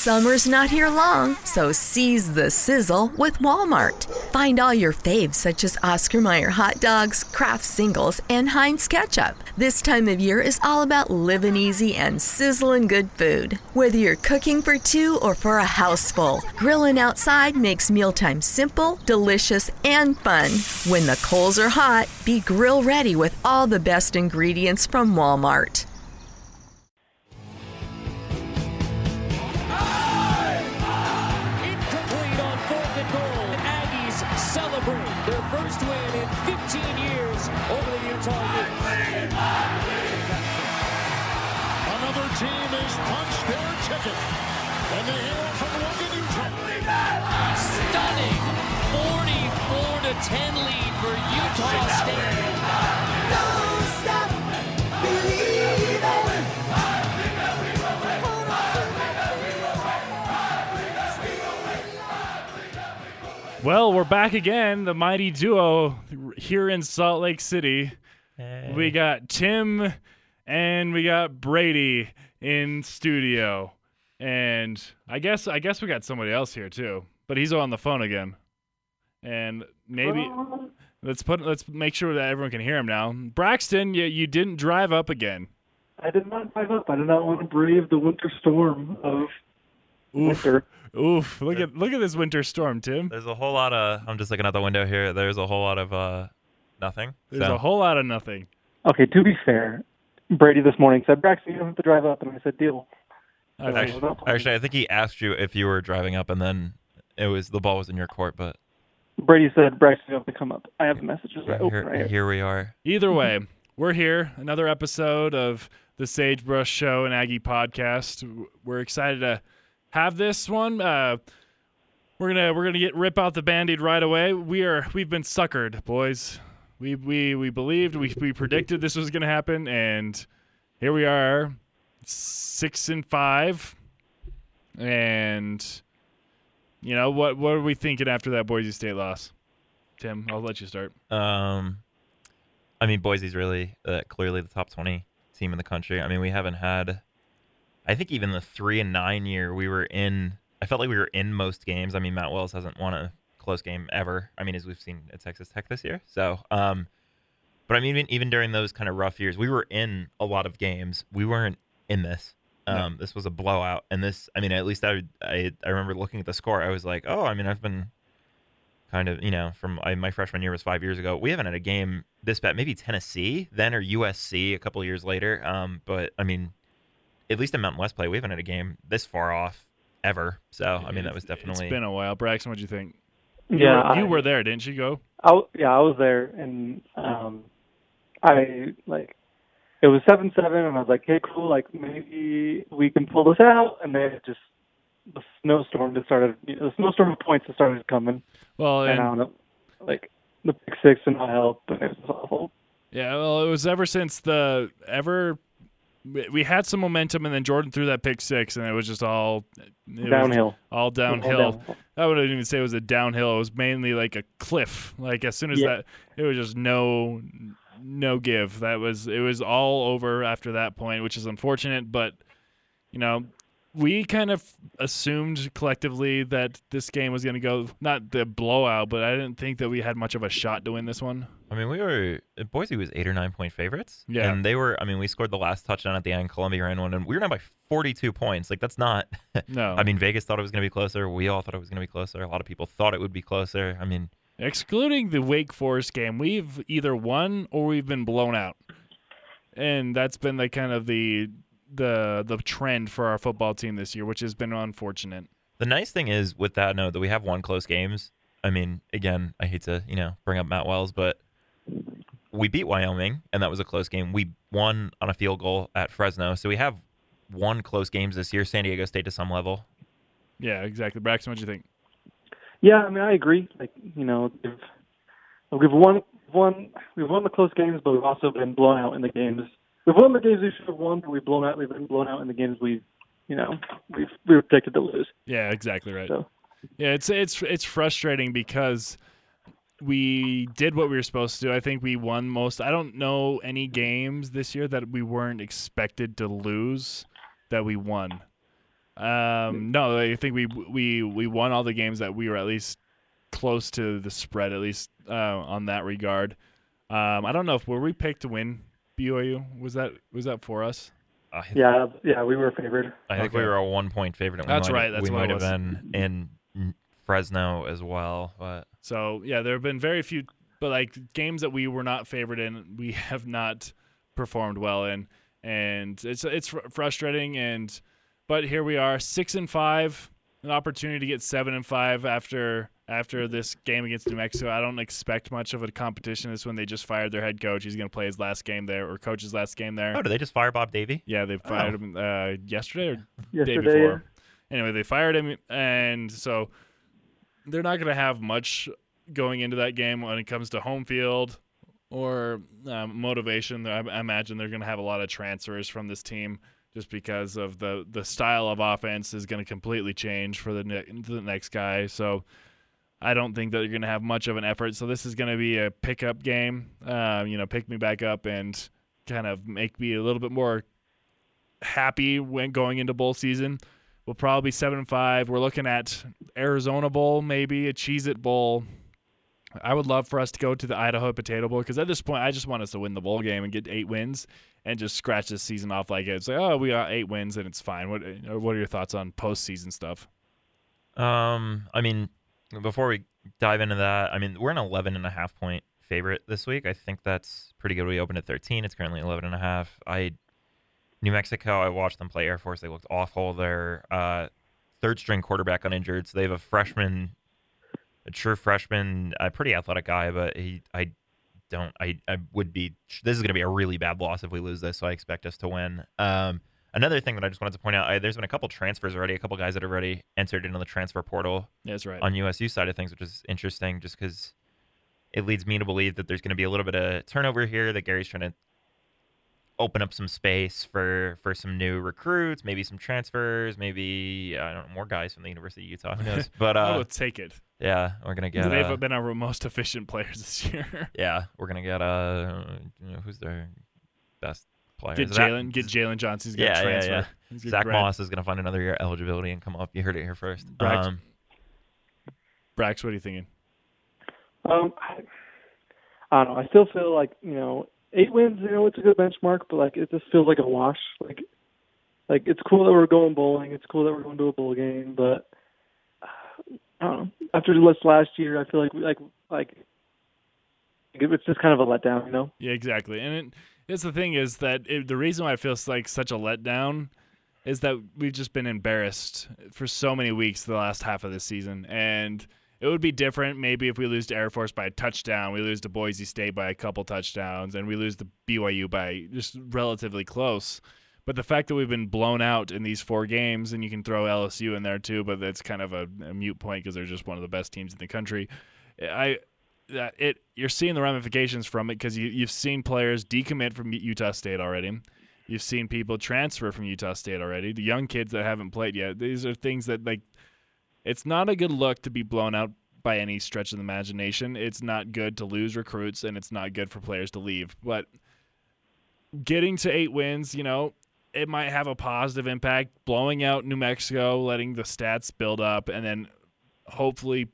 Summer's not here long, so seize the sizzle with Walmart. Find all your faves such as Oscar Mayer hot dogs, Kraft singles, and Heinz ketchup. This time of year is all about living easy and sizzling good food. Whether you're cooking for two or for a house full, grilling outside makes mealtime simple, delicious, and fun. When the coals are hot, be grill ready with all the best ingredients from Walmart. 10 lead for Utah State. Well, we're back again, the mighty duo here in Salt Lake City. Eh. We got Tim and we got Brady in studio. And I guess I guess we got somebody else here too, but he's on the phone again. And maybe let's put let's make sure that everyone can hear him now. Braxton, you you didn't drive up again. I did not drive up. I did not want to brave the winter storm of Oof. winter. Oof, look at look at this winter storm, Tim. There's a whole lot of. I'm just looking out the window here. There's a whole lot of uh, nothing. There's So, a whole lot of nothing. Okay, to be fair, Brady this morning said, Braxton, you don't have to drive up. And I said, deal. I So I think- was not planning. Actually, I think he asked you if you were driving up, and then it was the ball was in your court. But Brady said, Braxton, you don't have to come up. I have the messages right open here, right here. here we are. Either way, we're here. Another episode of the Sagebrush Show and Aggie Podcast. We're excited to have this one. Uh, we're gonna we're gonna get rip out the band-aid right away. We are we've been suckered, boys. We we we believed we we predicted this was gonna happen, and here we are, six and five. And you know what what are we thinking after that Boise State loss? Tim, I'll let you start. Um, I mean, Boise's really uh, clearly the top 20 team in the country. I mean, we haven't had. I think even the three and nine year we were in. I felt like we were in most games. I mean, Matt Wells hasn't won a close game ever. I mean, as we've seen at Texas Tech this year. So, um, but I mean, even even during those kind of rough years, we were in a lot of games. We weren't in this. Um, This was a blowout, and this. I mean, at least I, I I remember looking at the score. I was like, oh, I mean, I've been kind of you know from I, my freshman year was five years ago. We haven't had a game this bad. Maybe Tennessee then or USC a couple of years later. Um, but I mean, at least in Mountain West play, we haven't had a game this far off ever. So I mean, that was definitely It's been a while. Braxton, What do you think? You Yeah, were, you were there, didn't you? Go. I, w- yeah, I was there, and um, I like it was seven seven, and I was like, "Hey, cool! Like maybe we can pull this out." And then it just the snowstorm just started. you know, The snowstorm of points that started coming, Well, and I don't know, like the pick six and not help, and it was awful. yeah, well, it was ever since the ever we had some momentum, and then Jordan threw that pick six, and it was just all it was Downhill. all downhill. downhill. I wouldn't even say it was a downhill. It was mainly like a cliff. Like as soon as Yeah. that, it was just no, no give. That was it was all over after that point, which is unfortunate. But you know, we kind of assumed collectively that this game was going to go not the blowout, but I didn't think that we had much of a shot to win this one. I mean, we were Boise was eight or nine point favorites. Yeah. and they were. I mean, we scored the last touchdown at the end. Columbia ran one, and we were down by 42 points. Like that's not. No, I mean, Vegas thought it was going to be closer. We all thought it was going to be closer. A lot of people thought it would be closer. I mean, excluding the Wake Forest game, we've either won or we've been blown out, and that's been the kind of the the the trend for our football team this year, which has been unfortunate. The nice thing is with that note that we have won close games. I mean, again, I hate to you know bring up Matt Wells, but we beat Wyoming, and that was a close game. We won on a field goal at Fresno, so we have won close games this year. San Diego State to some level. Yeah, exactly. Braxton, what do you think? Yeah, I mean, I agree. Like, you know, we've, we've won, won, we've won the close games, but we've also been blown out in the games. We've won the games we should have won, but we've blown out. We've been blown out in the games we, you know, we've we were predicted to lose. Yeah, exactly right. So. Yeah, it's it's it's frustrating because we did what we were supposed to do. I think we won most. I don't know any games this year that we weren't expected to lose that we won. Um, no, I think we we we won all the games that we were at least close to the spread, at least uh, on that regard. Um, I don't know if were we picked to win BYU. Was that was that for us? I, Yeah, yeah, we were favored. I think we were a one point favorite. we That's might right, Have, that's we what might it have been in Fresno as well, but So yeah, there have been very few, but like games that we were not favored in, we have not performed well in, and it's it's fr- frustrating. And but here we are, six and five, an opportunity to get seven and five after after this game against New Mexico. I don't expect much of a competition. This when they just fired their head coach. He's going to play his last game there or coach his last game there. oh, did they just fire Bob Davie? Yeah, they fired Oh. him uh, yesterday or day before. Anyway, they fired him, and so they're not going to have much going into that game when it comes to home field or um, motivation. I, I imagine they're going to have a lot of transfers from this team just because of the the style of offense is going to completely change for the ne- the next guy. So. I don't think that you're going to have much of an effort. So this is going to be a pickup game. Um, you know, pick me back up and kind of make me a little bit more happy when going into bowl season. We'll probably seven and five. We're looking at Arizona Bowl, maybe a Cheez It Bowl. I would love for us to go to the Idaho Potato Bowl because at this point, I just want us to win the bowl game and get eight wins and just scratch this season off like it's like, oh, we got eight wins and it's fine. What What are your thoughts on postseason stuff? Um, I mean, before we dive into that, I mean, we're an 11 and a half point favorite this week. I think that's pretty good. We opened at 13. It's currently 11 and a half. I New Mexico, I watched them play Air Force. They looked awful. Their uh, third string quarterback uninjured. so they have a freshman, a true freshman, a pretty athletic guy, but he, I don't, I, I would be. This is going to be a really bad loss if we lose this, so I expect us to win. Um, another thing that I just wanted to point out, I, there's been a couple transfers already, a couple guys that have already entered into the transfer portal that's right. on USU side of things, which is interesting, just because it leads me to believe that there's going to be a little bit of turnover here. That Gary's trying to open up some space for for some new recruits, maybe some transfers, maybe I don't know more guys from the University of Utah. Who knows? But I uh, would take it. Yeah, we're gonna get. They've Uh, been our most efficient players this year. yeah, we're gonna get. Uh, you know, who's their best player? Get Jalen. Get Jalen Johnson's gonna Yeah, yeah, transfer. yeah. He's gonna Zach Moss is gonna find another year eligibility and come up. You heard it here first. Brax- Um, Brax, what are you thinking? Um, I, I don't know. I still feel like you know eight wins. You know, it's a good benchmark, but like it just feels like a wash. Like, like it's cool that we're going bowling. It's cool that we're going to a bowl game, but uh, Know. After this last year, I feel like like like it's just kind of a letdown. You know. Yeah, exactly. And it, it's the thing is that it, the reason why it feels like such a letdown is that we've just been embarrassed for so many weeks the last half of the season, and it would be different maybe if we lose to Air Force by a touchdown, we lose to Boise State by a couple touchdowns, and we lose to BYU by just relatively close. But the fact that we've been blown out in these four games, and you can throw LSU in there too, but that's kind of a, a mute point because they're just one of the best teams in the country. I that it you're seeing the ramifications from it because you you've seen players decommit from Utah State already. You've seen people transfer from Utah State already. The young kids that haven't played yet. These are things that like it's not a good look to be blown out by any stretch of the imagination. It's not good to lose recruits and it's not good for players to leave. But getting to 8 wins, you know, it might have a positive impact blowing out New Mexico, letting the stats build up and then hopefully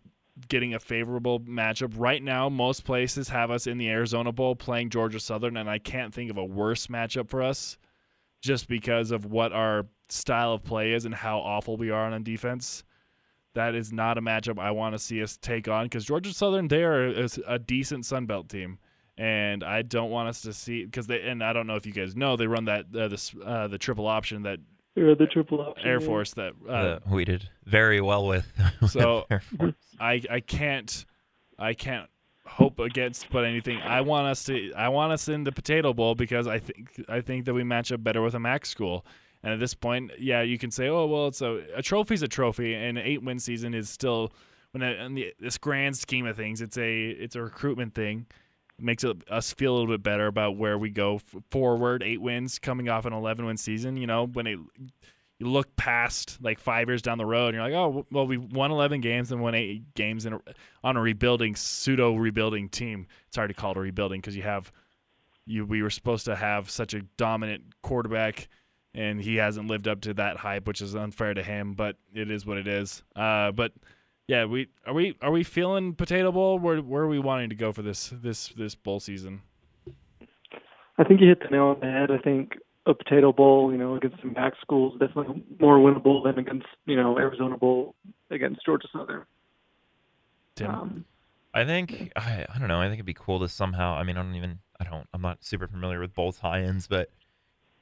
getting a favorable matchup. Right now, most places have us in the Arizona Bowl playing Georgia Southern, and I can't think of a worse matchup for us just because of what our style of play is and how awful we are on defense. That is not a matchup I want to see us take on because Georgia Southern, they are a, decent Sun Belt team. And I don't want us to see because they and I don't know if you guys know they run that uh, this uh, the triple option that Or the triple option. Air yeah. Force that uh, that we did very well with. with So- Air Force. I I can't I can't hope against but anything. I want us to I want us in the potato bowl because I think I think that we match up better with a MAC school. And at this point, yeah, you can say, oh well, it's a a trophy's a trophy, and an eight win season is still when it, in the, this grand scheme of things, it's a it's a recruitment thing. Makes it, us feel a little bit better about where we go forward. Eight wins coming off an eleven win season. You know when it you look past like five years down the road and you're like, oh, well, we won 11 games and won eight games in a, on a rebuilding, pseudo rebuilding team. It's hard to call it a rebuilding because you have, you we were supposed to have such a dominant quarterback and he hasn't lived up to that hype, which is unfair to him. But it is what it is. Uh, but yeah, we are we are we feeling Potato Bowl? Where where are we wanting to go for this this this bowl season? I think you hit the nail on the head. I think a Potato Bowl, you know, against some MAC schools, definitely more winnable than against, you know, Arizona Bowl against Georgia Southern. Tim? Um, I think I, I don't know. I think it'd be cool to somehow. I mean, I don't even. I don't. I'm not super familiar with bowl tie-ins, but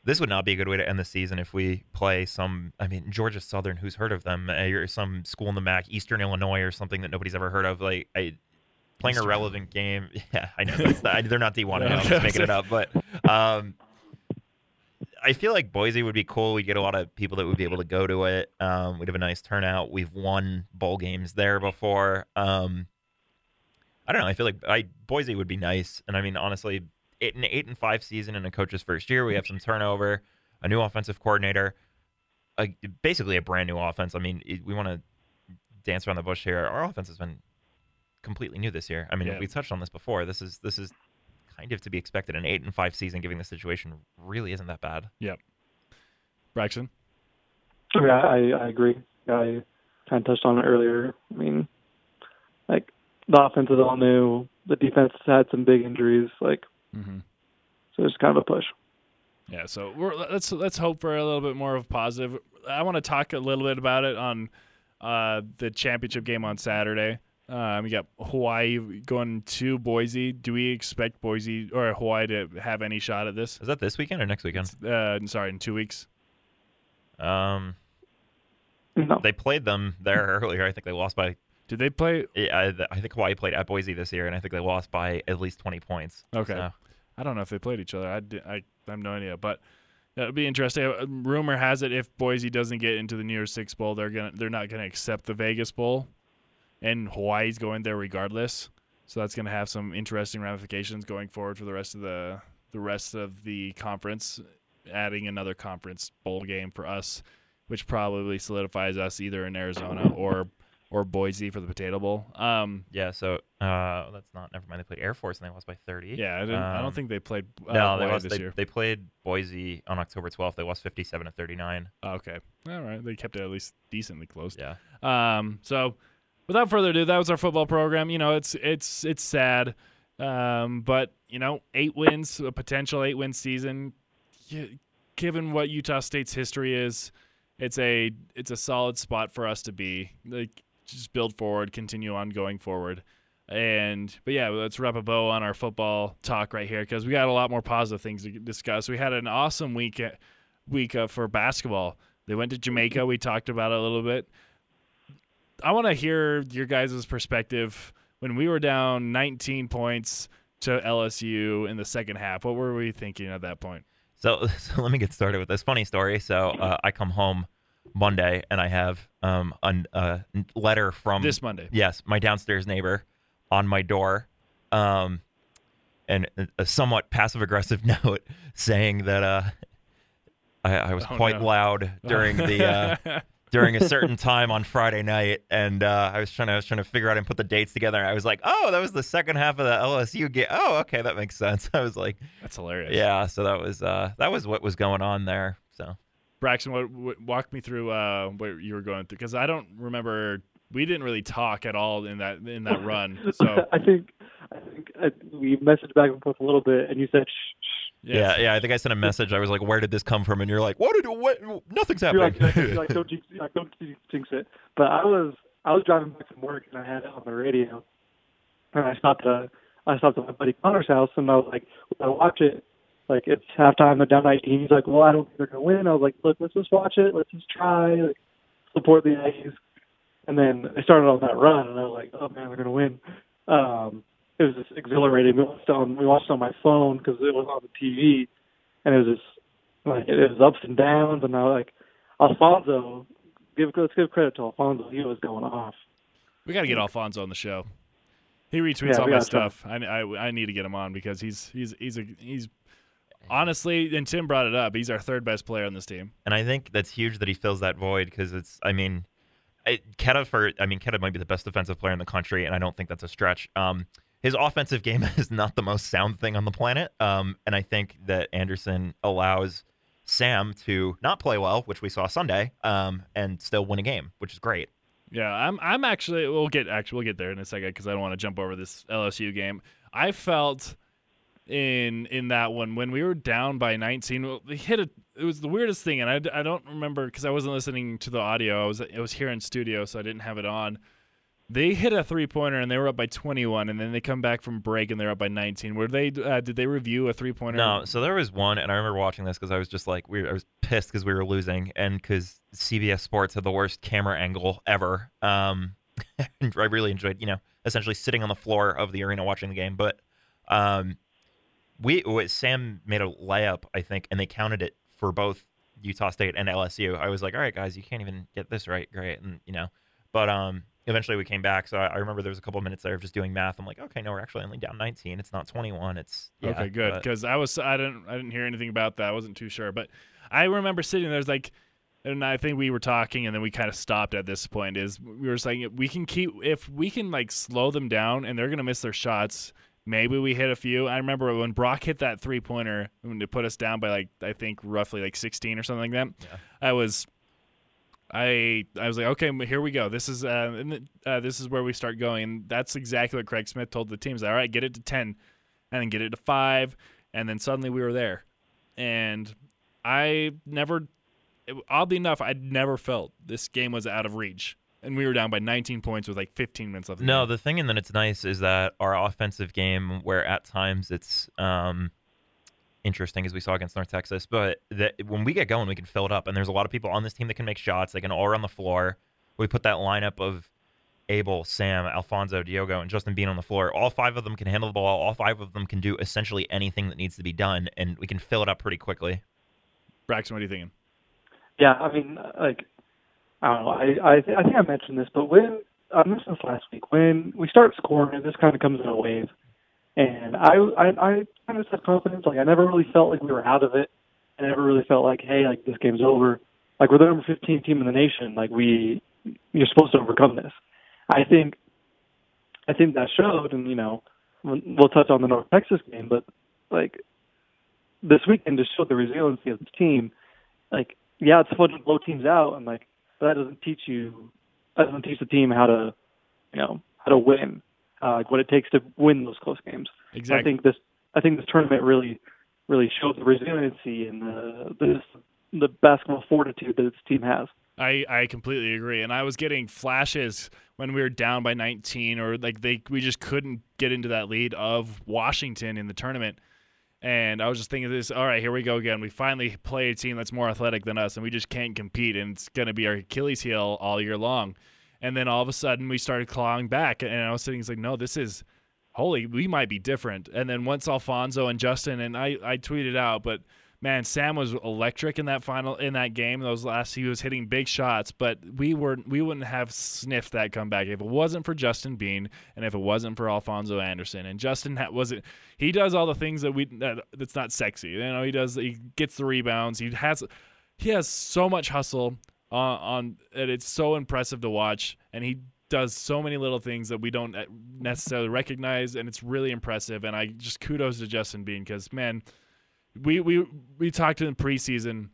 this would not be a good way to end the season if we play some. I mean, Georgia Southern. Who's heard of them? Uh, Or some school in the MAC, Eastern Illinois, or something that nobody's ever heard of. Like I, playing Eastern. a relevant game. Yeah, I know. That's the, they're not D1. I know. I'm just making it up, but. um I feel like Boise would be cool. We'd get a lot of people that would be able to go to it. Um, we'd have a nice turnout. We've won bowl games there before. Um, I don't know. I feel like I Boise would be nice, and I mean honestly, eight, an eight and five season in a coach's first year. We have some turnover, a new offensive coordinator, a, basically a brand new offense. I mean, it, we want to dance around the bush here. Our offense has been completely new this year. I mean, Yeah. we touched on this before. This is this is kind of to be expected. An eight and five season, given the situation, really isn't that bad. Yep. Braxton? yeah, I, I agree. I kind of touched on it earlier. I mean, like, the offense is all new. The defense had some big injuries. Like, Mm-hmm. so it's kind of a push. Yeah, so we're, let's let's hope for a little bit more of positive. I want to talk a little bit about it on uh, the championship game on Saturday. Um, we got Hawaii going to Boise. Do we expect Boise or Hawaii to have any shot at this? Is that this weekend or next weekend? Uh, sorry, in two weeks. Um, No. they played them there earlier. I think they lost by. Did they play? I, I think Hawaii played at Boise this year, and I think they lost by at least twenty points. Okay. So, I don't know if they played each other. I, I, I have no idea, but that would be interesting. Uh, Rumor has it if Boise doesn't get into the New Year's Six bowl, they're gonna they're not gonna accept the Vegas bowl, and Hawaii's going there regardless. So that's gonna have some interesting ramifications going forward for the rest of the the rest of the conference. Adding another conference bowl game for us, which probably solidifies us either in Arizona or or Boise for the Potato Bowl. Um, yeah. So uh, that's not. Never mind. They played Air Force and they lost by thirty. yeah, I, didn't, I Um, don't think they played uh, no, they Hawaii lost. this They, year. they played Boise on October twelfth. They lost fifty-seven to thirty-nine. Okay. All right. They kept it at least decently close. Yeah. Um. So, without further ado, that was our football program. You know, it's it's it's sad, um. But you know, eight wins, a potential eight win season. Given what Utah State's history is, it's a it's a solid spot for us to be. Like, just build forward, continue on going forward. And but yeah, let's wrap a bow on our football talk right here because we got a lot more positive things to discuss. We had an awesome week week uh, for basketball. They went to Jamaica. We talked about it a little bit. I want to hear your guys' perspective when we were down 19 points to LSU in the second half. What were we thinking at that point? So, so let me get started with this funny story. So uh, I come home Monday and I have um, a uh, letter from This Monday. Yes, my downstairs neighbor on my door, um, and a- a somewhat passive aggressive note saying that uh, I, I was Oh, quite no. loud during the uh, during a certain time on Friday night, and uh, I was trying to I was trying to figure out and put the dates together. I was like, oh, that was the second half of the LSU game. Oh, okay, that makes sense. I was like, That's hilarious. yeah, so that was uh, that was what was going on there. So Braxton, what, what, walk me through uh, what you were going through because I don't remember. We didn't really talk at all in that in that run. So I think I think I, we messaged back and forth a little bit, and you said, shh, shh. yeah, yeah, I think I sent a message. I was like, where did this come from? And you're like, what did what? Nothing's You're happening. like, you're like, don't jinx, you're like, don't jinx it. But I was, I was driving back from work and I had it on the radio, and I stopped at, I stopped at my buddy Connor's house and I was like, I watch it. Like it's halftime, they're down 19. He's like, well, I don't think they're gonna win. I was like, look, let's just watch it. Let's just try, like, support the Aggies. And then they started on that run, and I was like, oh man, they're gonna win. Um, it was just exhilarating. We watched on, we watched on my phone because it was on the TV, and it was just like it was ups and downs, and I was like Alphonso. Give let's give credit to Alphonso. He was going off. we got to get Alphonso on the show. He retweets Yeah, all my stuff. I, I I need to get him on because he's he's he's a he's honestly and Tim brought it up. He's our third best player on this team. And I think that's huge that he fills that void because it's, I mean, it, Queta for, I mean, Queta might be the best defensive player in the country, and I don't think that's a stretch. Um, his offensive game is not the most sound thing on the planet, um, and I think that Anderson allows Sam to not play well, which we saw Sunday, um, and still win a game, which is great. Yeah, I'm. I'm actually. We'll get actually. We'll get there in a second because I don't want to jump over this LSU game. I felt in in that one when we were down by 19. We hit a. It was the weirdest thing, and I, I don't remember because I wasn't listening to the audio. I was I was here in studio, so I didn't have it on. They hit a three pointer and they were up by 21, and then they come back from break and they're up by 19. Were they? Uh, did they review a three pointer? No, so there was one, and I remember watching this because I was just like, we, I was pissed because we were losing, and because CBS Sports had the worst camera angle ever. Um, I really enjoyed, you know, essentially sitting on the floor of the arena watching the game. But um, we Sam made a layup, I think, and they counted it for both Utah State and LSU. I was like, all right, guys, you can't even get this right, great, and you know, but um, eventually we came back. So I, I remember there was a couple of minutes there of just doing math. I'm like, okay, no, we're actually only down 19. It's not 21. It's yeah, okay, good because I was I didn't I didn't hear anything about that. I wasn't too sure, but I remember sitting there. Like, and I think we were talking, and then we kind of stopped at this point. Is we were saying we can keep if we can like slow them down, and they're gonna miss their shots. Maybe we hit a few. I remember when Brock hit that three pointer when to put us down by like I think roughly like 16 or something like that. Yeah. I was. I I was like, okay, here we go. This is uh, uh, this is where we start going. And that's exactly what Craig Smith told the teams. All right, get it to ten, and then get it to five, and then suddenly we were there. And I never, oddly enough, I'd never felt this game was out of reach, and we were down by 19 points with like 15 minutes left. No, game. the thing and then it's nice is that our offensive game, where at times it's um, interesting as we saw against North Texas, but that when we get going, we can fill it up. And there's a lot of people on this team that can make shots. They can all run the floor. We put that lineup of Abel, Sam, Alphonso, Diogo, and Justin Bean on the floor. All five of them can handle the ball. All five of them can do essentially anything that needs to be done, and we can fill it up pretty quickly. Braxton, what are you thinking? Yeah, I mean, like, I don't know. I I, I think I mentioned this, but when I mentioned this last week, when we start scoring, this kind of comes in a wave, and I I, I kind of said confidence. Like, I never really felt like we were out of it. I never really felt like, hey, like this game's over. Like we're the number 15 team in the nation. Like we, you're supposed to overcome this. I think, I think that showed, and you know, we'll we'll touch on the North Texas game, but like this weekend just showed the resiliency of the team. Like, yeah, it's fun to blow teams out, and like but that doesn't teach you, that doesn't teach the team how to, you know, how to win, uh, like what it takes to win those close games. Exactly. I think this, I think this tournament really, really showed the resiliency and the the, the basketball fortitude that this team has. I, I completely agree. And I was getting flashes when we were down by 19 or like they we just couldn't get into that lead of Washington in the tournament. And I was just thinking this, all right, here we go again. We finally play a team that's more athletic than us and we just can't compete and it's going to be our Achilles heel all year long. And then all of a sudden we started clawing back and I was sitting like, no, this is holy, we might be different. And then once Alphonso and Justin and I, I tweeted out, but man, Sam was electric in that final in that game. Those last he was hitting big shots, but we were we wouldn't have sniffed that comeback if it wasn't for Justin Bean and if it wasn't for Alphonso Anderson. And Justin wasn't he does all the things that we that that's not sexy. You know, he does he gets the rebounds. He has he has so much hustle on on and it's so impressive to watch and he does so many little things that we don't uh, necessarily recognize and it's really impressive and I just kudos to Justin Bean cuz man we we we talked in the preseason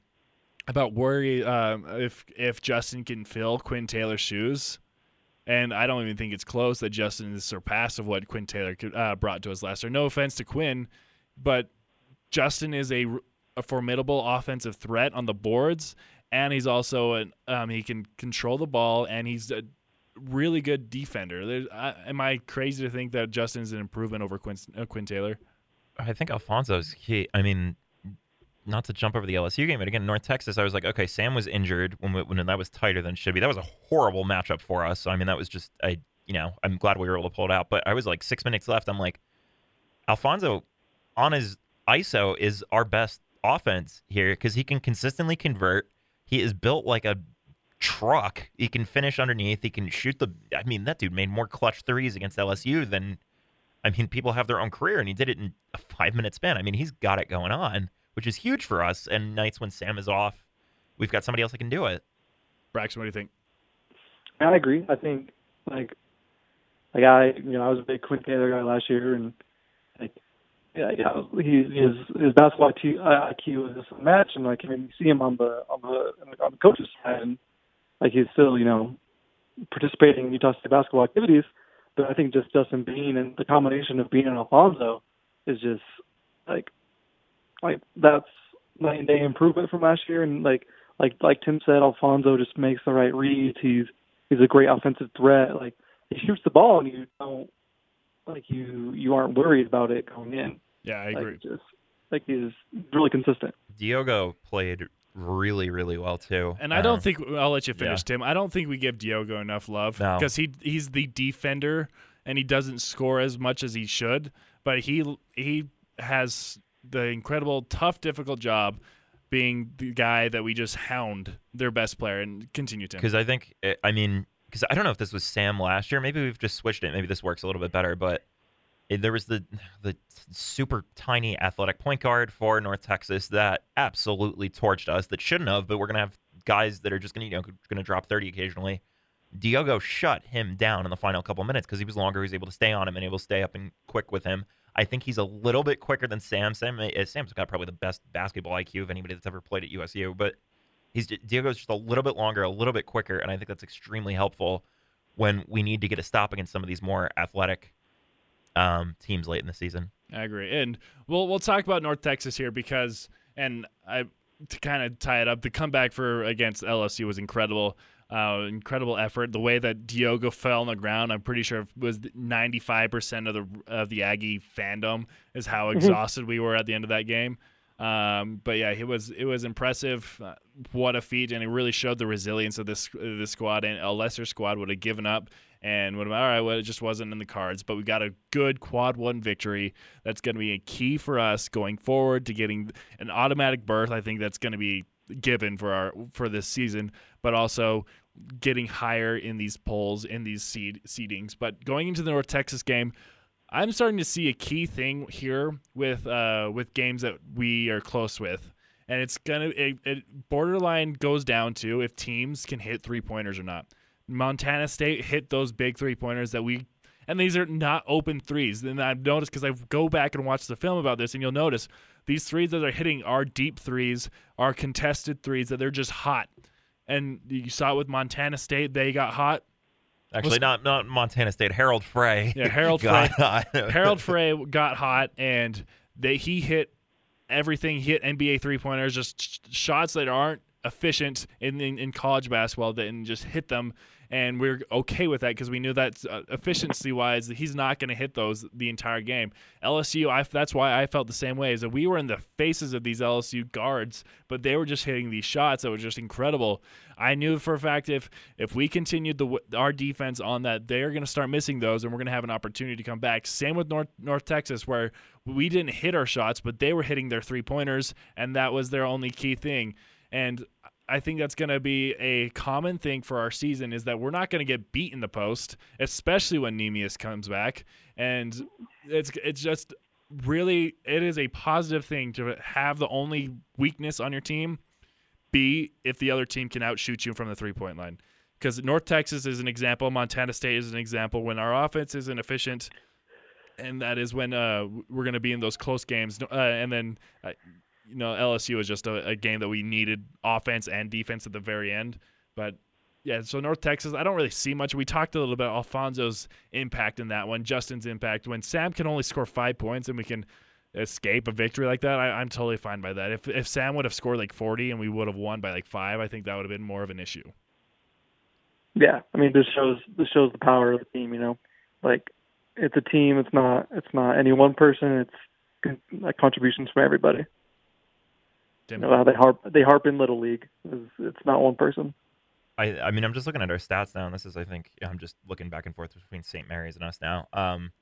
about worry um, if if Justin can fill Quinn Taylor's shoes, and I don't even think it's close that Justin is surpassed of what Quinn Taylor uh, brought to us last year. No offense to Quinn, but Justin is a, a formidable offensive threat on the boards, and he's also an um, he can control the ball, and he's a really good defender. Uh, am I crazy to think that Justin is an improvement over Quinn, uh, Quinn Taylor? I think Alphonso's key. I mean, not to jump over the LSU game, but again, North Texas, I was like, okay, Sam was injured when we, when that was tighter than should be. That was a horrible matchup for us. So I mean, that was just I, you know, I'm glad we were able to pull it out. But I was like six minutes left. I'm like, Alphonso on his ISO is our best offense here because he can consistently convert. He is built like a truck. He can finish underneath. He can shoot the. I mean, that dude made more clutch threes against LSU than. I mean, people have their own career, and he did it in a five minute span. I mean, he's got it going on, which is huge for us. And nights when Sam is off, we've got somebody else that can do it. Braxton, what do you think? I agree. I think like like I you know I was a big Quinn Taylor guy last year, and like yeah, yeah, he, his his basketball IQ, uh, IQ is unmatched, and like I mean, you see him on the on the on the coach's side, and like he's still you know participating in Utah State basketball activities. But I think just Justin Bean and the combination of Bean and Alphonso is just like like that's night and day improvement from last year. And like like like Tim said, Alphonso just makes the right reads. He's he's a great offensive threat. Like he shoots the ball, and you don't like you you aren't worried about it going in. Yeah, I Like, agree. just like he's really consistent. Diogo played really, really well too. And I don't Um, think I'll let you finish, yeah. Tim. I don't think we give Diogo enough love No. because he he's the defender and he doesn't score as much as he should. But he he has the incredible, tough, difficult job being the guy that we just hound their best player and continue to. because I think eh, I mean because I don't know if this was Sam last year. Maybe we've just switched it. Maybe this works a little bit better. But there was the the super tiny athletic point guard for North Texas that absolutely torched us. That shouldn't have. But we're gonna have guys that are just gonna you know gonna drop thirty occasionally. Diogo shut him down in the final couple minutes because he was longer. He was able to stay on him and able to stay up and quick with him. I think he's a little bit quicker than Sam. Sam eh, Sam's got probably the best basketball IQ of anybody that's ever played at USU, but he's Diogo's just a little bit longer, a little bit quicker, and I think that's extremely helpful when we need to get a stop against some of these more athletic um, teams late in the season. I agree, and we'll we'll talk about North Texas here because, and I to kind of tie it up, the comeback for against LSU was incredible. Uh, incredible effort. The way that Diogo fell on the ground, I'm pretty sure it was 95% of the of the Aggie fandom is how exhausted we were at the end of that game. Um, but yeah, it was it was impressive. Uh, what a feat, and it really showed the resilience of this this squad. And a lesser squad would have given up and have all right. Well, it just wasn't in the cards. But we got a good quad one victory. That's going to be a key for us going forward to getting an automatic berth. I think that's going to be given for our for this season, but also getting higher in these polls in these seed seedings. But going into the North Texas game. I'm starting to see a key thing here with uh, with games that we are close with, and it's gonna it, it borderline goes down to if teams can hit three pointers or not. Montana State hit those big three pointers that we, and these are not open threes. And I've noticed because I go back and watch the film about this, and you'll notice these threes that they're hitting are deep threes, are contested threes that they're just hot. And you saw it with Montana State; they got hot. Actually, Was- not not Montana State. Harald Frey. Yeah, Harald got Frey. hot. Harald Frey got hot, and they he hit everything. He hit NBA three pointers, just sh- shots that aren't efficient in, in, in college basketball, that and just hit them. And we're okay with that because we knew that uh, efficiency wise, he's not going to hit those the entire game. LSU, I, that's why I felt the same way. Is that we were in the faces of these LSU guards, but they were just hitting these shots that were just incredible. I knew for a fact if if we continued the our defense on that, they're going to start missing those, and we're going to have an opportunity to come back. Same with North North Texas, where we didn't hit our shots, but they were hitting their three pointers, and that was their only key thing. And I think that's going to be a common thing for our season is that we're not going to get beat in the post, especially when Neemias comes back. And it's it's just really it is a positive thing to have the only weakness on your team be if the other team can outshoot you from the three point line. Because North Texas is an example, Montana State is an example. When our offense isn't efficient, and that is when uh, we're going to be in those close games. Uh, and then, uh, you know, LSU was just a, a game that we needed offense and defense at the very end. But yeah, so North Texas, I don't really see much. We talked a little bit Alphonso's impact in that one, Justin's impact. When Sam can only score five points and we can escape a victory like that, I, I'm totally fine by that. If if Sam would have scored like 40 and we would have won by like five, I think that would have been more of an issue. Yeah, I mean this shows this shows the power of the team. You know, like it's a team. It's not it's not any one person. It's like contributions from everybody. You know how they harp they harp in little league. It's, it's not one person. I, I mean, I'm just looking at our stats now, and this is, I think, I'm just looking back and forth between St. Mary's and us now. Um,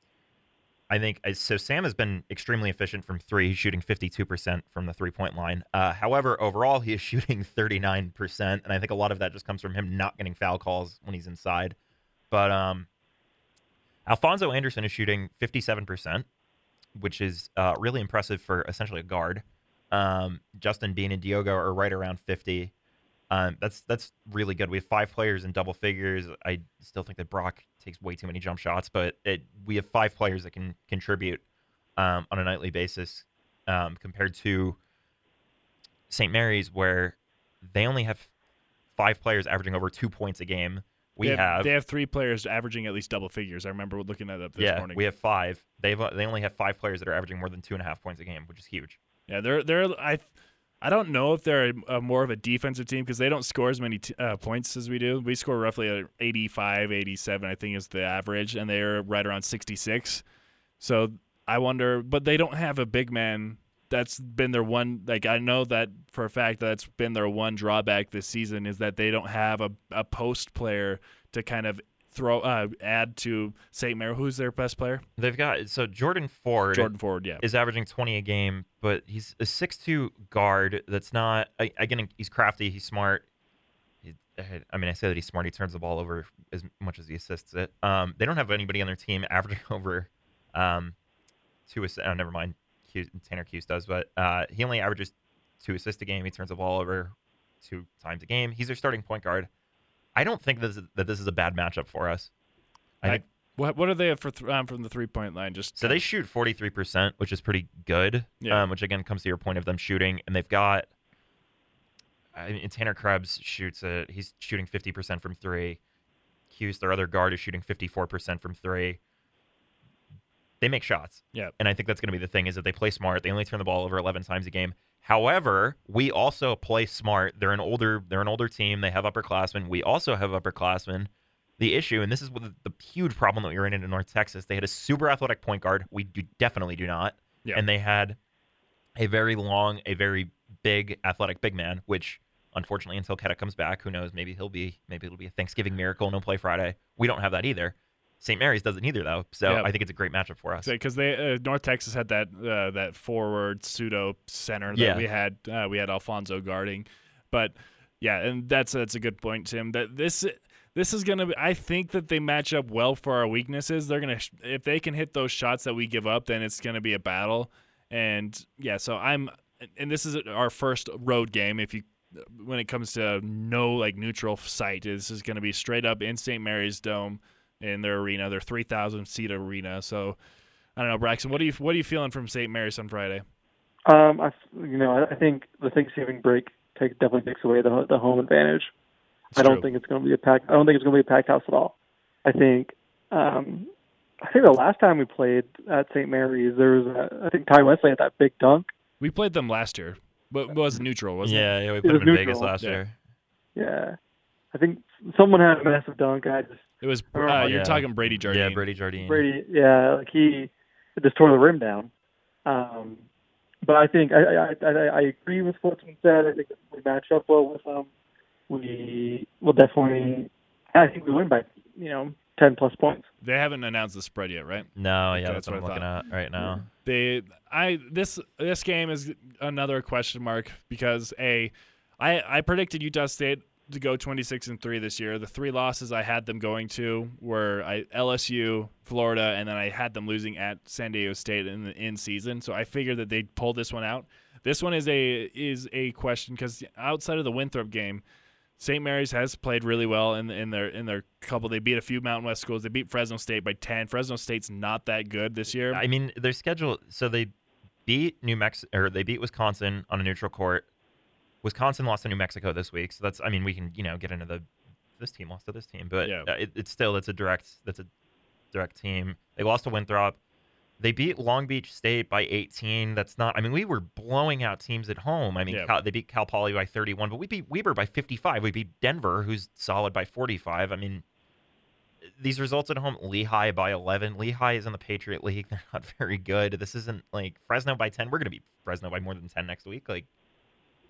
I think so. Sam has been extremely efficient from three. He's shooting 52% from the three point line. Uh, however, overall, he is shooting 39%, and I think a lot of that just comes from him not getting foul calls when he's inside. But um, Alphonso Anderson is shooting 57%, which is uh, really impressive for essentially a guard. Um, Justin Bean and Diogo are right around 50. Um, that's that's really good. We have five players in double figures. I still think that Brock takes way too many jump shots, but it, we have five players that can contribute um, on a nightly basis um, compared to St. Mary's, where they only have five players averaging over two points a game. We they have, have, they have three players averaging at least double figures. I remember looking that up this yeah, morning. we have five. They've they only have five players that are averaging more than two and a half points a game, which is huge. Yeah, they're they're I I don't know if they're a, a more of a defensive team because they don't score as many t- uh, points as we do. We score roughly a 85, 87, I think is the average, and they're right around 66. So I wonder, but they don't have a big man. That's been their one. Like I know that for a fact that's been their one drawback this season is that they don't have a, a post player to kind of throw uh, add to St. Mary. Who's their best player? They've got so Jordan Ford Jordan Ford. Yeah, is averaging 20 a game, but he's a six-two guard that's not, again, he's crafty, he's smart. He, I mean, I say that he's smart. He turns the ball over as much as he assists it. Um, they don't have anybody on their team averaging over um, two assists. Oh, never mind. Hughes, Tanner Hughes does, but uh, he only averages two assists a game. He turns the ball over two times a game. He's their starting point guard. I don't think this is, that this is a bad matchup for us. I I- think what what are they for th- um, from the three point line? Just so they shoot 43%, which is pretty good. Yeah. Um, which again comes to your point of them shooting, and they've got. I mean, Tanner Krebs shoots a. He's shooting 50% from three. Hughes, their other guard, is shooting 54% from three. They make shots. Yeah. And I think that's going to be the thing is that they play smart. They only turn the ball over 11 times a game. However, we also play smart. They're an older. They're an older team. They have upperclassmen. We also have upperclassmen. The issue, and this is the, the huge problem that we ran into in North Texas, they had a super athletic point guard. We do, definitely do not. Yeah. And they had a very long, a very big athletic big man, which unfortunately until Queta comes back, who knows, maybe he'll be maybe it'll be a Thanksgiving miracle and he'll play Friday. We don't have that either. St. Mary's doesn't either though. So Yeah. I think it's a great matchup for us. because they uh, North Texas had that uh, that forward pseudo center that Yeah. we had uh, we had Alphonso guarding, but yeah, and that's that's a good point, Tim. That this this is gonna be. I think that they match up well for our weaknesses. They're gonna if they can hit those shots that we give up, then it's gonna be a battle. And yeah, so I'm and this is our first road game. If you when it comes to no like neutral site, this is gonna be straight up in St. Mary's Dome in their arena, their 3,000 seat arena. So I don't know, Braxton. What are you what are you feeling from St. Mary's on Friday? Um, I, you know, I, I think the Thanksgiving break takes definitely takes away the the home advantage. It's I don't true. think it's going to be a packed. I don't think it's going to be a packed house at all. I think. Um, I think the last time we played at St. Mary's, there was a, I think Ty Wesley had that big dunk. we played them last year, but it was neutral, wasn't it? yeah, yeah, we put was him in Vegas last Yeah. year. Yeah, I think someone had a massive dunk. I just It was. Uh, you're yeah. talking Brady Jardine. Yeah, Brady Jardine. Brady, yeah, like he just tore the rim down. Um, but I think I, I I I agree with what's been said. I think we match up well with them. We will definitely. I think we win by you know ten plus points. They haven't announced the spread yet, right? No, yeah, that's, that's what I'm I looking at right now. They, I this this game is another question mark because a, I I predicted Utah State to go 26 and three this year. The three losses I had them going to were I, LSU, Florida, and then I had them losing at San Diego State in the in season. So I figured that they'd pull this one out. This one is a is a question because outside of the Winthrop game, St. Mary's has played really well in in their in their couple. They beat a few Mountain West schools. They beat Fresno State by 10. Fresno State's not that good this year. I mean, their schedule. So they beat New Mexico, or they beat Wisconsin on a neutral court. Wisconsin lost to New Mexico this week, so that's. I mean, we can you know get into the this team lost to this team, but Yeah. it, it's still that's a direct that's a direct team. They lost to Winthrop. They beat Long Beach State by 18. That's not. I mean, we were blowing out teams at home. I mean, Yeah. Cal, they beat Cal Poly by 31, but we beat Weber by 55. We beat Denver, who's solid by 45. I mean, these results at home, Lehigh by 11. Lehigh is in the Patriot League. They're not very good. This isn't like Fresno by 10. We're going to beat Fresno by more than 10 next week. Like,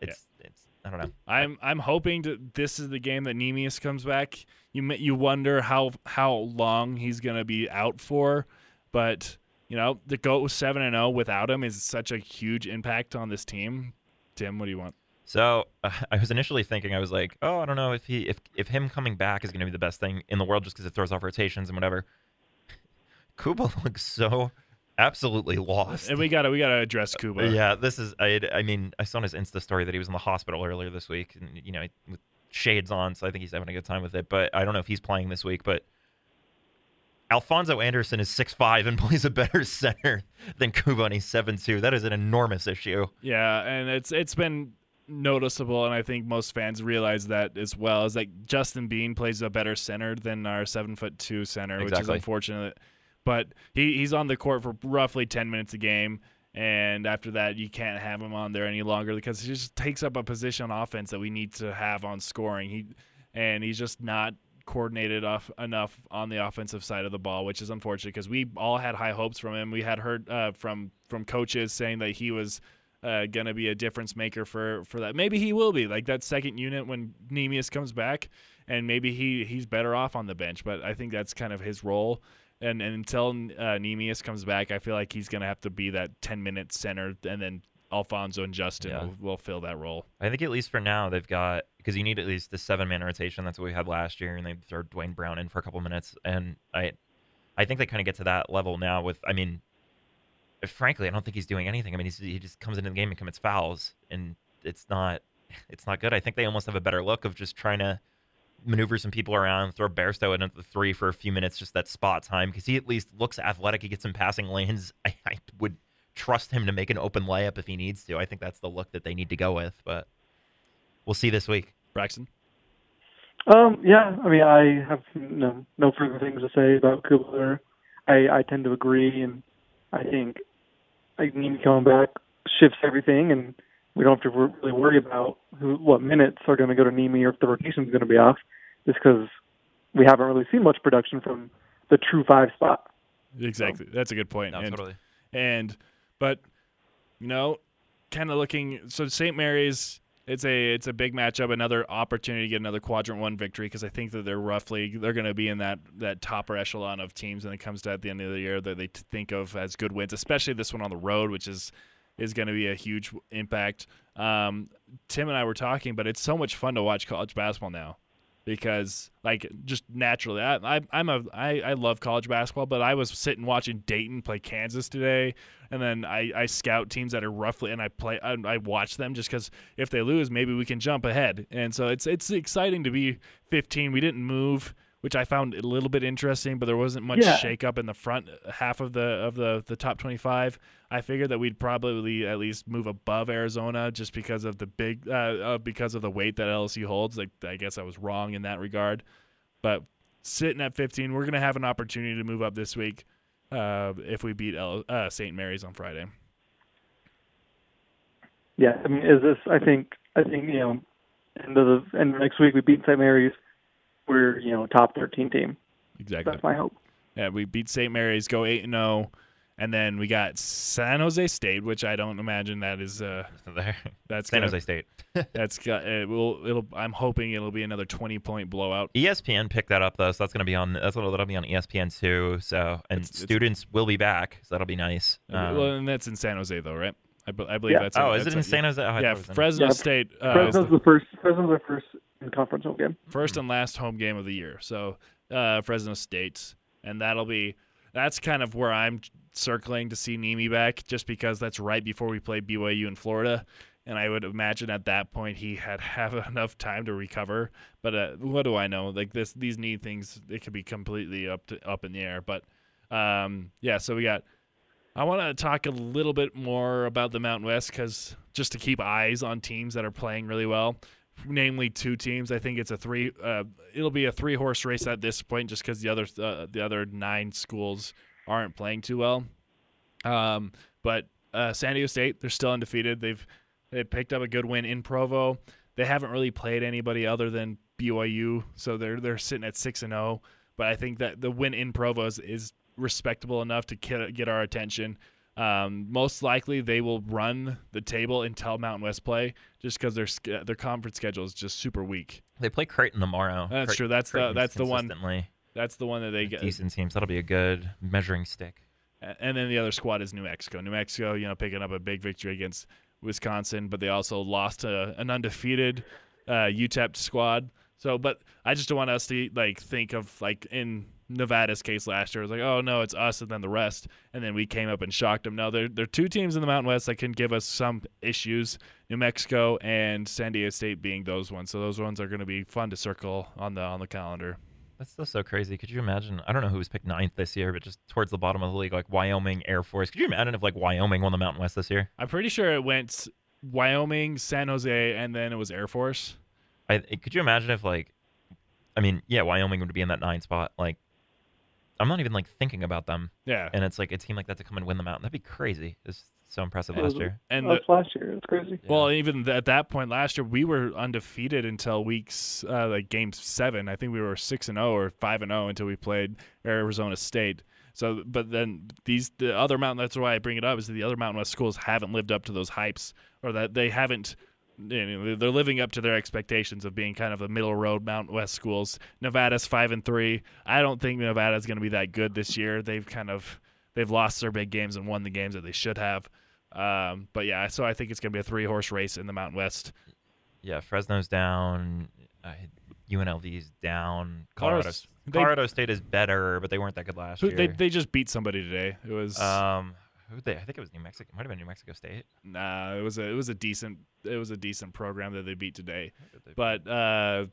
it's, it's, I don't know. I'm I'm hoping to, this is the game that Neemias comes back. You you wonder how how long he's gonna be out for, but you know the goat go seven and zero without him is such a huge impact on this team. Tim, what do you want? So uh, I was initially thinking, I was like, oh, I don't know if he, if, if him coming back is going to be the best thing in the world just because it throws off rotations and whatever. Kuba looks so absolutely lost. And we gotta we gotta address Kuba. Yeah, this is. I. I mean, I saw on his Insta story that he was in the hospital earlier this week, and you know, with shades on, so I think he's having a good time with it. But I don't know if he's playing this week. But Alphonso Anderson is 6'5 and plays a better center than Kuba and he's 7'2. That is an enormous issue. Yeah, and it's it's been noticeable, and I think most fans realize that as well. Is that Justin Bean plays a better center than our seven foot two center, which is unfortunate. But he, he's on the court for roughly ten minutes a game, and after that, you can't have him on there any longer because he just takes up a position on offense that we need to have on scoring. He and he's just not coordinated off enough on the offensive side of the ball, which is unfortunate because we all had high hopes from him. We had heard uh, from from coaches saying that he was uh, gonna be a difference maker for for that. Maybe he will be like that second unit when Neemias comes back, and maybe he he's better off on the bench. But I think that's kind of his role. And, and until uh, Neemias comes back, I feel like he's gonna have to be that ten minute center, and then Alphonso and Justin Yeah. will, will fill that role. I think at least for now they've got because you need at least the seven man rotation. That's what we had last year, and they throw Dwayne Brown in for a couple minutes. And I, I think they kind of get to that level now. With I mean, frankly, I don't think he's doing anything. I mean, he's, he just comes into the game and commits fouls, and it's not, it's not good. I think they almost have a better look of just trying to maneuver some people around, throw Bairstow in at the three for a few minutes, just that spot time because he at least looks athletic. He gets some passing lanes. I, I would trust him to make an open layup if he needs to. I think that's the look that they need to go with, but we'll see this week. Braxton. Um, yeah, I mean, I have no, no further things to say about Kubler. I, I tend to agree, and I think like Nimi coming back shifts everything, and we don't have to really worry about who, what minutes are going to go to Nimi or if the rotation is going to be off, just because we haven't really seen much production from the true five spot. Exactly. That's a good point. No, and, totally. and but you know, kind of looking. So St. Mary's, it's a it's a big matchup. Another opportunity to get another quadrant one victory because I think that they're roughly they're going to be in that that topper echelon of teams when it comes to at the end of the year that they think of as good wins, especially this one on the road, which is is going to be a huge impact. Um, Tim and I were talking, but it's so much fun to watch college basketball now because like just naturally I, I'm a I, I love college basketball but I was sitting watching Dayton play Kansas today and then I, I scout teams that are roughly and I play I, I watch them just because if they lose maybe we can jump ahead and so it's it's exciting to be 15 we didn't move which I found a little bit interesting but there wasn't much Yeah. shake up in the front half of the of the the top 25 I figured that we'd probably at least move above Arizona just because of the big uh, uh because of the weight that LSU holds like I guess I was wrong in that regard but sitting at 15 we're going to have an opportunity to move up this week uh, if we beat L- uh, St. Mary's on Friday. Yeah, I mean, is this? I think, I think you know, end of the end of next week we beat St. Mary's. We're you know top thirteen team. Exactly. That's my hope. Yeah, we beat St. Mary's, go 8 and 0. And then we got San Jose State, which I don't imagine that is uh There, that's San gonna, Jose State. that's got it will it'll I'm hoping it'll be another 20 point blowout. ESPN picked that up though, so that's gonna be on. That's what that'll be on ESPN too. So and It's- it's- students will be back, so that'll be nice. Um, well, and that's in San Jose though, right? I, be- I believe Yeah. that's oh, in, is it in a- San Jose? Oh, Yeah, it was in- Fresno Yeah, State uh, Fresno's the the first. Fresno's the first in conference home game. first and last home game of the year. So uh, Fresno State, and that'll be that's kind of where I'm circling to see Nemi back, just because that's right before we play BYU in Florida, and I would imagine at that point he had have enough time to recover. But uh, what do I know? Like this, these knee things, it could be completely up to, up in the air. But um, yeah, so we got. I want to talk a little bit more about the Mountain West because just to keep eyes on teams that are playing really well namely two teams. I think it's a three. Uh, it'll be a three horse race at this point, just because the other uh, the other nine schools aren't playing too well. Um, but uh, San Diego State, they're still undefeated. They've they picked up a good win in Provo. They haven't really played anybody other than BYU, so they're they're sitting at six and zero. But I think that the win in Provo is, is respectable enough to get, get our attention. Um, most likely, they will run the table until Mountain West play, just because their their conference schedule is just super weak. They play Creighton tomorrow. That's Crei- true. That's the- Creighton's that's the one- That's the one that they get. decent teams. That'll be a good measuring stick. And then the other squad is New Mexico. New Mexico, you know, picking up a big victory against Wisconsin, but they also lost to an undefeated uh, UTEP squad. So, but I just don't want us to like think of like in Nevada's case last year, it was like, oh no, it's us and then the rest, and then we came up and shocked them. No, there there are two teams in the Mountain West that can give us some issues. New Mexico and San Diego State being those ones. So those ones are going to be fun to circle on the on the calendar. That's still so crazy. Could you imagine? I don't know who was picked ninth this year, but just towards the bottom of the league, like Wyoming, Air Force. Could you imagine if like Wyoming won the Mountain West this year? I'm pretty sure it went Wyoming, San Jose, and then it was Air Force. I could you imagine if like, I mean, yeah, Wyoming would be in that nine spot. Like, I'm not even like thinking about them, Yeah, and it's like a team like that to come and win the mountain. That'd be crazy. It's so impressive It last was- year. and Oh, the, last year. It's crazy. Well, even th- at that point last year, we were undefeated until weeks uh, like game seven. I think we were six and zero or five and zero until we played Arizona State. So, but then these the other mountain. That's why I bring it up is that the other Mountain West schools haven't lived up to those hypes, or that they haven't. You know, they're living up to their expectations of being kind of the middle road Mountain West schools. Nevada's five and three. I don't think Nevada's going to be that good this year. They've kind of they've lost their big games and won the games that they should have. Um, but yeah, so I think it's going to be a three horse race in the Mountain West. Yeah, Fresno's down. Uh, UNLV's down. Colorado- Colorado, they- Colorado State is better, but they weren't that good last Who- year. They they just beat somebody today. It was um, who they? I think it was New Mexico. It might have been New Mexico State. nah. It was a it was a decent it was a decent program that they beat today. They beat? But uh,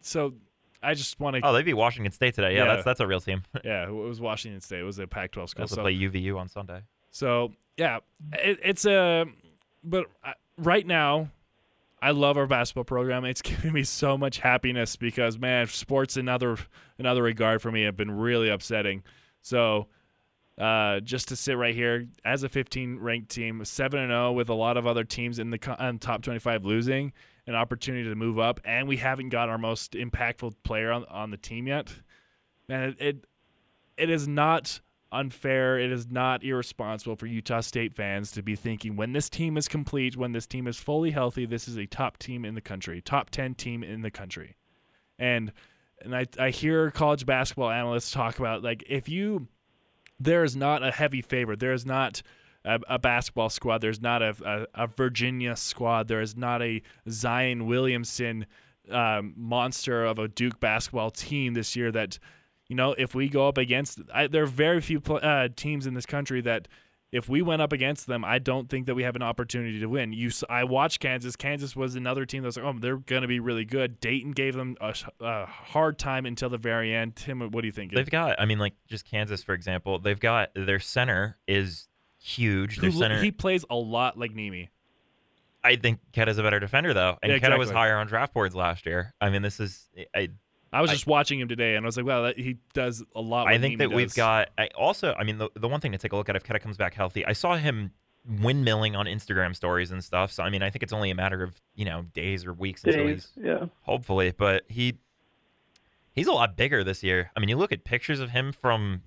so I just want to oh, they beat Washington State today. Yeah, Yeah. that's that's a real team. yeah. It was Washington State. It was a Pac-12 They school. also So play UVU on Sunday. So yeah, it, it's a. But uh, right now, I love our basketball program. It's giving me so much happiness because man, sports in other another regard for me have been really upsetting. So. Uh, just to sit right here as a 15 ranked team, seven and zero with a lot of other teams in the top 25 losing, an opportunity to move up, and we haven't got our most impactful player on, on the team yet. Man, it, it it is not unfair. It is not irresponsible for Utah State fans to be thinking when this team is complete, when this team is fully healthy, this is a top team in the country, top 10 team in the country. And and I I hear college basketball analysts talk about like if you there is not a heavy favorite. There is not a, a basketball squad. There's not a, a, a Virginia squad. There is not a Zion Williamson um, monster of a Duke basketball team this year that you know, if we go up against, I, there are very few pl- uh, teams in this country that, if we went up against them, I don't think that we have an opportunity to win. You, I watched Kansas. Kansas was another team that was like, oh, they're going to be really good. Dayton gave them a, a hard time until the very end. Tim, what do you think? They've got, I mean, like just Kansas, for example. They've got their center is huge. Their Who- center, he plays a lot like Nimi. I think Queta's a better defender though, and Yeah, Queta was higher on draft boards last year. I mean, this is, I, I was I- just watching him today, and I was like, wow, that, he does a lot. I think Nimi that we've got. I also, I mean, the, the one thing to take a look at if Queta comes back healthy, I saw him windmilling on Instagram stories and stuff. So I mean, I think it's only a matter of you know days or weeks until Days. he's Yeah. hopefully. But he he's a lot bigger this year. I mean, you look at pictures of him from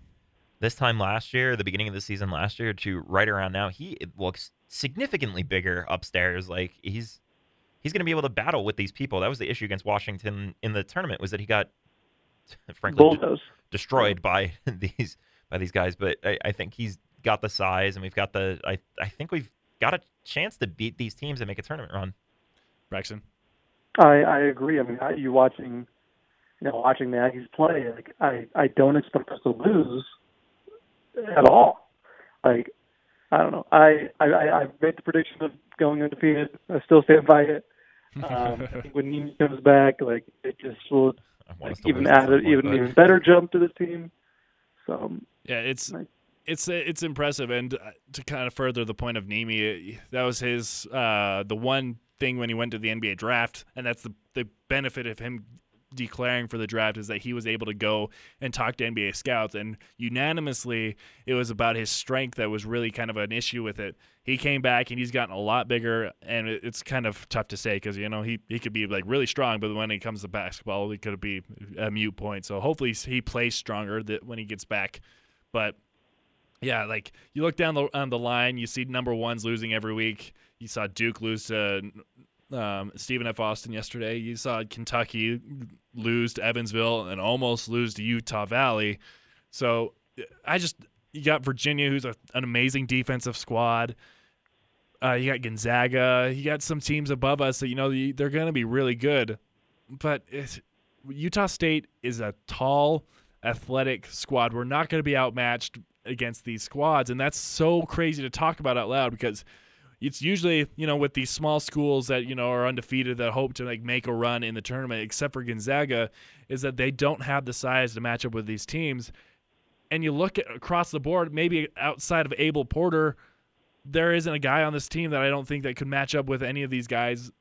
this time last year, the beginning of the season last year, to right around now. He looks significantly bigger upstairs. Like he's he's going to be able to battle with these people. That was the issue against Washington in the tournament was that he got frankly de- Bulldoze. destroyed by these by these guys. But I, I think he's got the size, and we've got the. I I think we've got a chance to beat these teams and make a tournament run. Braxton. I I agree. I mean, I- you watching, you know, watching the Aggies play, like I I don't expect us to lose at all. Like I don't know. I I I I made the prediction of going undefeated. I still stand by it. Um, I think when Nimi comes back, like it just will I want like, even add an even even better jump to the team. So Yeah, it's Like- it's it's impressive, and uh, to kind of further the point of Nimi, uh, that was his uh, the one thing when he went to the NBA draft, and that's the the benefit of him declaring for the draft is that he was able to go and talk to NBA scouts, and unanimously it was about his strength that was really kind of an issue with it. He came back and he's gotten a lot bigger, and it's kind of tough to say because you know he he could be like really strong, but when it comes to basketball, he could be a mute point. So hopefully he plays stronger that when he gets back, but yeah, like you look down the on the line, you see number ones losing every week. You saw Duke lose to um, Stephen F. Austin yesterday. You saw Kentucky lose to Evansville and almost lose to Utah Valley. So I just you got Virginia, who's a, an amazing defensive squad. Uh, you got Gonzaga. You got some teams above us that you know they're going to be really good, but Utah State is a tall, athletic squad. We're not going to be outmatched against these squads, and that's so crazy to talk about out loud because it's usually you know with these small schools that you know are undefeated that hope to like make a run in the tournament, except for Gonzaga, is that they don't have the size to match up with these teams. And you look at across the board, maybe outside of Abel Porter, there isn't a guy on this team that I don't think that could match up with any of these guys.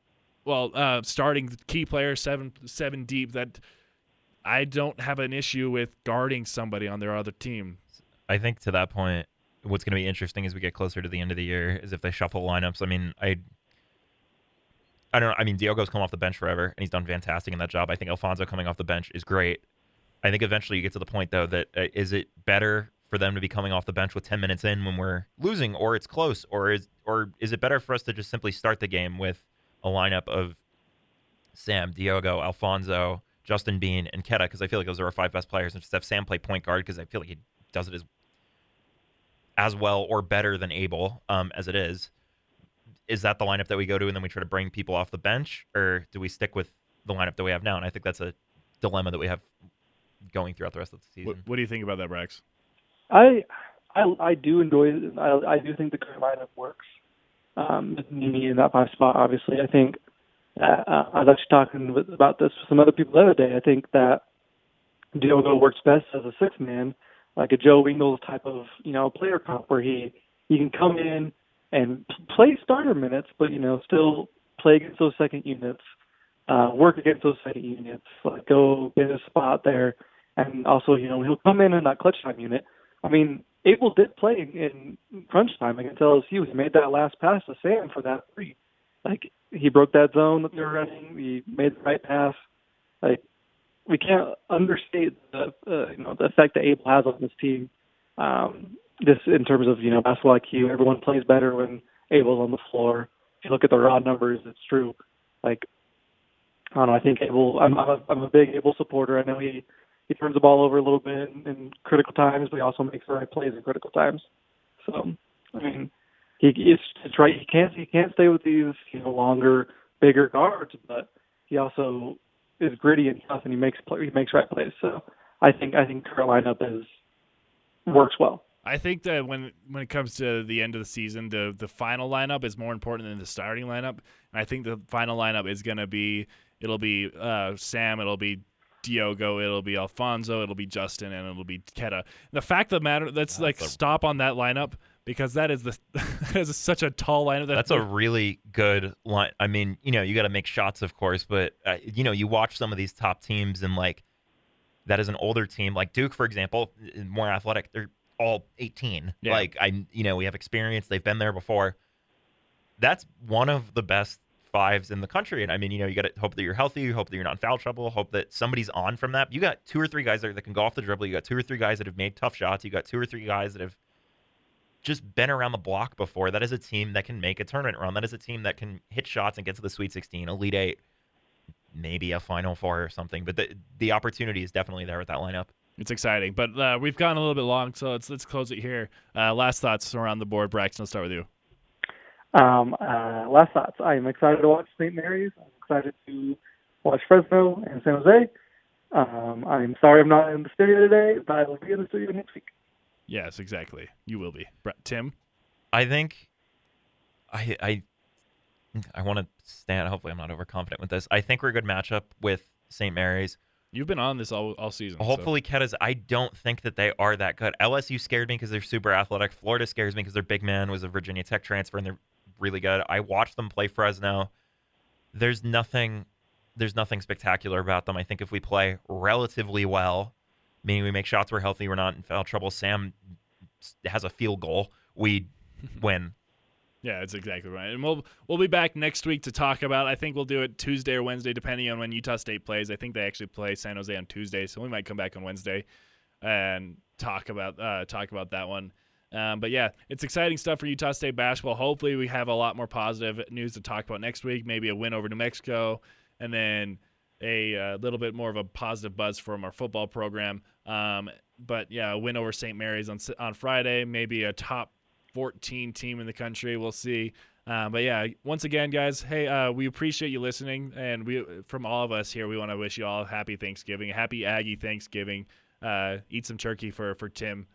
Well, uh, starting key players seven seven deep that I don't have an issue with guarding somebody on their other team. I think to that point, what's going to be interesting as we get closer to the end of the year is if they shuffle lineups. I mean, I. I don't know. I mean, Diogo's come off the bench forever, and he's done fantastic in that job. I think Alphonso coming off the bench is great. I think eventually you get to the point, though, that uh, is it better for them to be coming off the bench with 10 minutes in when we're losing or it's close or is or is it better for us to just simply start the game with a lineup of Sam, Diogo, Alphonso, Justin Bean, and Queta because I feel like those are our five best players and just have Sam play point guard because I feel like he does it as as well or better than Abel um, as it is. Is that the lineup that we go to and then we try to bring people off the bench or do we stick with the lineup that we have now? And I think that's a dilemma that we have going throughout the rest of the season. What, what do you think about that, Brax? I I I do enjoy it. I I do think the current lineup works. Um, Mimi in that five spot, obviously. I think uh, I was actually talking with, about this with some other people the other day. I think that Diogo works best as a six man, like a Joe Ingles type of you know player comp, where he he can come in and play starter minutes, but you know still play against those second units, uh, work against those second units, like go get a spot there, and also you know he'll come in in that clutch time unit I mean, Abel did play in crunch time against LSU. He made that last pass to Sam for that three. Like he broke that zone that they were running. He made the right pass. Like we can't understate the uh, you know the effect that Abel has on this team. Um, just in terms of you know basketball IQ, everyone plays better when Abel's on the floor. If you look at the raw numbers, it's true. Like I don't know. I think Abel. I'm I'm a, I'm a big Abel supporter. I know he he turns the ball over a little bit in, in critical times, but he also makes the right plays in critical times. So, I mean, he it's, it's right. He can't he can't stay with these you know longer, bigger guards, but he also is gritty and tough, and he makes play, he makes right plays. So, I think I think current lineup is works well. I think that when when it comes to the end of the season, the the final lineup is more important than the starting lineup. And I think the final lineup is going to be it'll be uh, Sam, it'll be Diogo, it'll be Alphonso, it'll be Justin, and it'll be Queta. The fact of the matter, let's like a, stop on that lineup because that is the that is such a tall lineup. That, that's a really good line. I mean, you know, you got to make shots, of course, but uh, you know, you watch some of these top teams and like that is an older team, like Duke, for example, more athletic. They're all 18. Yeah. Like I, you know, we have experience. They've been there before. That's one of the best fives in the country. And I mean, you know, you got to hope that you're healthy, you hope that you're not in foul trouble, hope that somebody's on from that. You got two or three guys there that can go off the dribble. You got two or three guys that have made tough shots. You got two or three guys that have just been around the block before. That is a team that can make a tournament run. That is a team that can hit shots and get to the Sweet 16, Elite Eight, maybe a Final Four or something. But the the opportunity is definitely there with that lineup. It's exciting, but uh, we've gone a little bit long, so let's let's close it here. Uh, last thoughts around the board, Braxton. I'll start with you. Um, uh, last thoughts. I am excited to watch St. Mary's. I'm excited to watch Fresno and San Jose. Um, I'm sorry I'm not in the studio today, but I will be in the studio next week. Yes, exactly. You will be. Tim? I think I I I want to stand. Hopefully, I'm not overconfident with this. I think we're a good matchup with St. Mary's. You've been on this all, all season. Hopefully, so. Queta's. I don't think that they are that good. LSU scared me because they're super athletic. Florida scares me because their big man was a Virginia Tech transfer and they're really good. I watched them play Fresno. There's nothing there's nothing spectacular about them. I think if we play relatively well, meaning we make shots, we're healthy, we're not in foul trouble. Sam has a field goal, we win. Yeah, it's exactly right. And we'll we'll be back next week to talk about. I think we'll do it Tuesday or Wednesday, depending on when Utah State plays. I think they actually play San Jose on Tuesday, so we might come back on Wednesday and talk about uh, talk about that one. Um, but yeah, it's exciting stuff for Utah State basketball. Hopefully, we have a lot more positive news to talk about next week. Maybe a win over New Mexico, and then a uh, little bit more of a positive buzz from our football program. Um, but yeah, a win over St. Mary's on on Friday. Maybe a top 14 team in the country. We'll see. Uh, but yeah, once again, guys, hey, uh, we appreciate you listening, and we from all of us here, we want to wish you all a happy Thanksgiving, happy Aggie Thanksgiving. Uh, eat some turkey for for Tim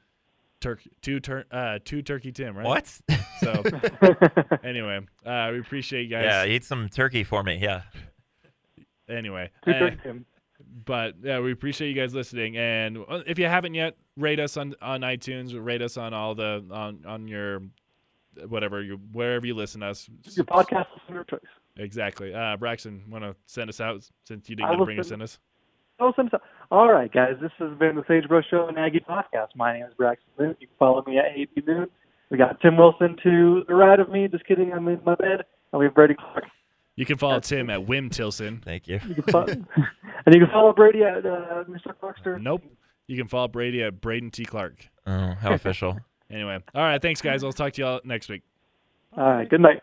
turkey, two tur- uh, two turkey Tim, right? What? So anyway, uh, we appreciate you guys. yeah, eat some turkey for me. Yeah. Anyway, uh, but yeah, we appreciate you guys listening. And uh, if you haven't yet, rate us on on iTunes, rate us on all the on on your whatever you wherever you listen to us. Your podcast listener choice. Exactly. Uh, Braxton, want to send us out since you didn't I get to will bring us send- in us. Oh, some stuff. All right, guys. This has been the Sagebrush Show and Aggie Podcast. My name is Braxton Moon. You can follow me at AP Moon. We got Tim Wilson to the right of me. Just kidding. I'm in my bed. And we have Brady Clark. You can follow Tim at Wim Tilson. Thank you. You can follow, and you can follow Brady at uh, Mr. Clarkster. Nope. You can follow Brady at Braden T. Clark. Oh, how official. Anyway, all right. Thanks, guys. I'll talk to y'all next week. All right. Good night.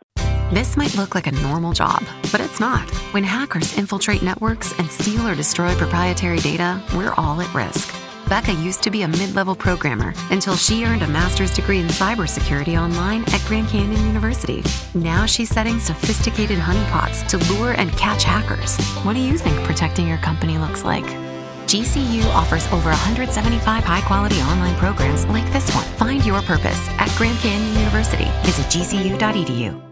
This might look like a normal job, but it's not. When hackers infiltrate networks and steal or destroy proprietary data, we're all at risk. Becca used to be a mid level programmer until she earned a master's degree in cybersecurity online at Grand Canyon University. Now she's setting sophisticated honeypots to lure and catch hackers. What do you think protecting your company looks like? GCU offers over 175 high quality online programs like this one. Find your purpose at Grand Canyon University. Visit gcu.edu.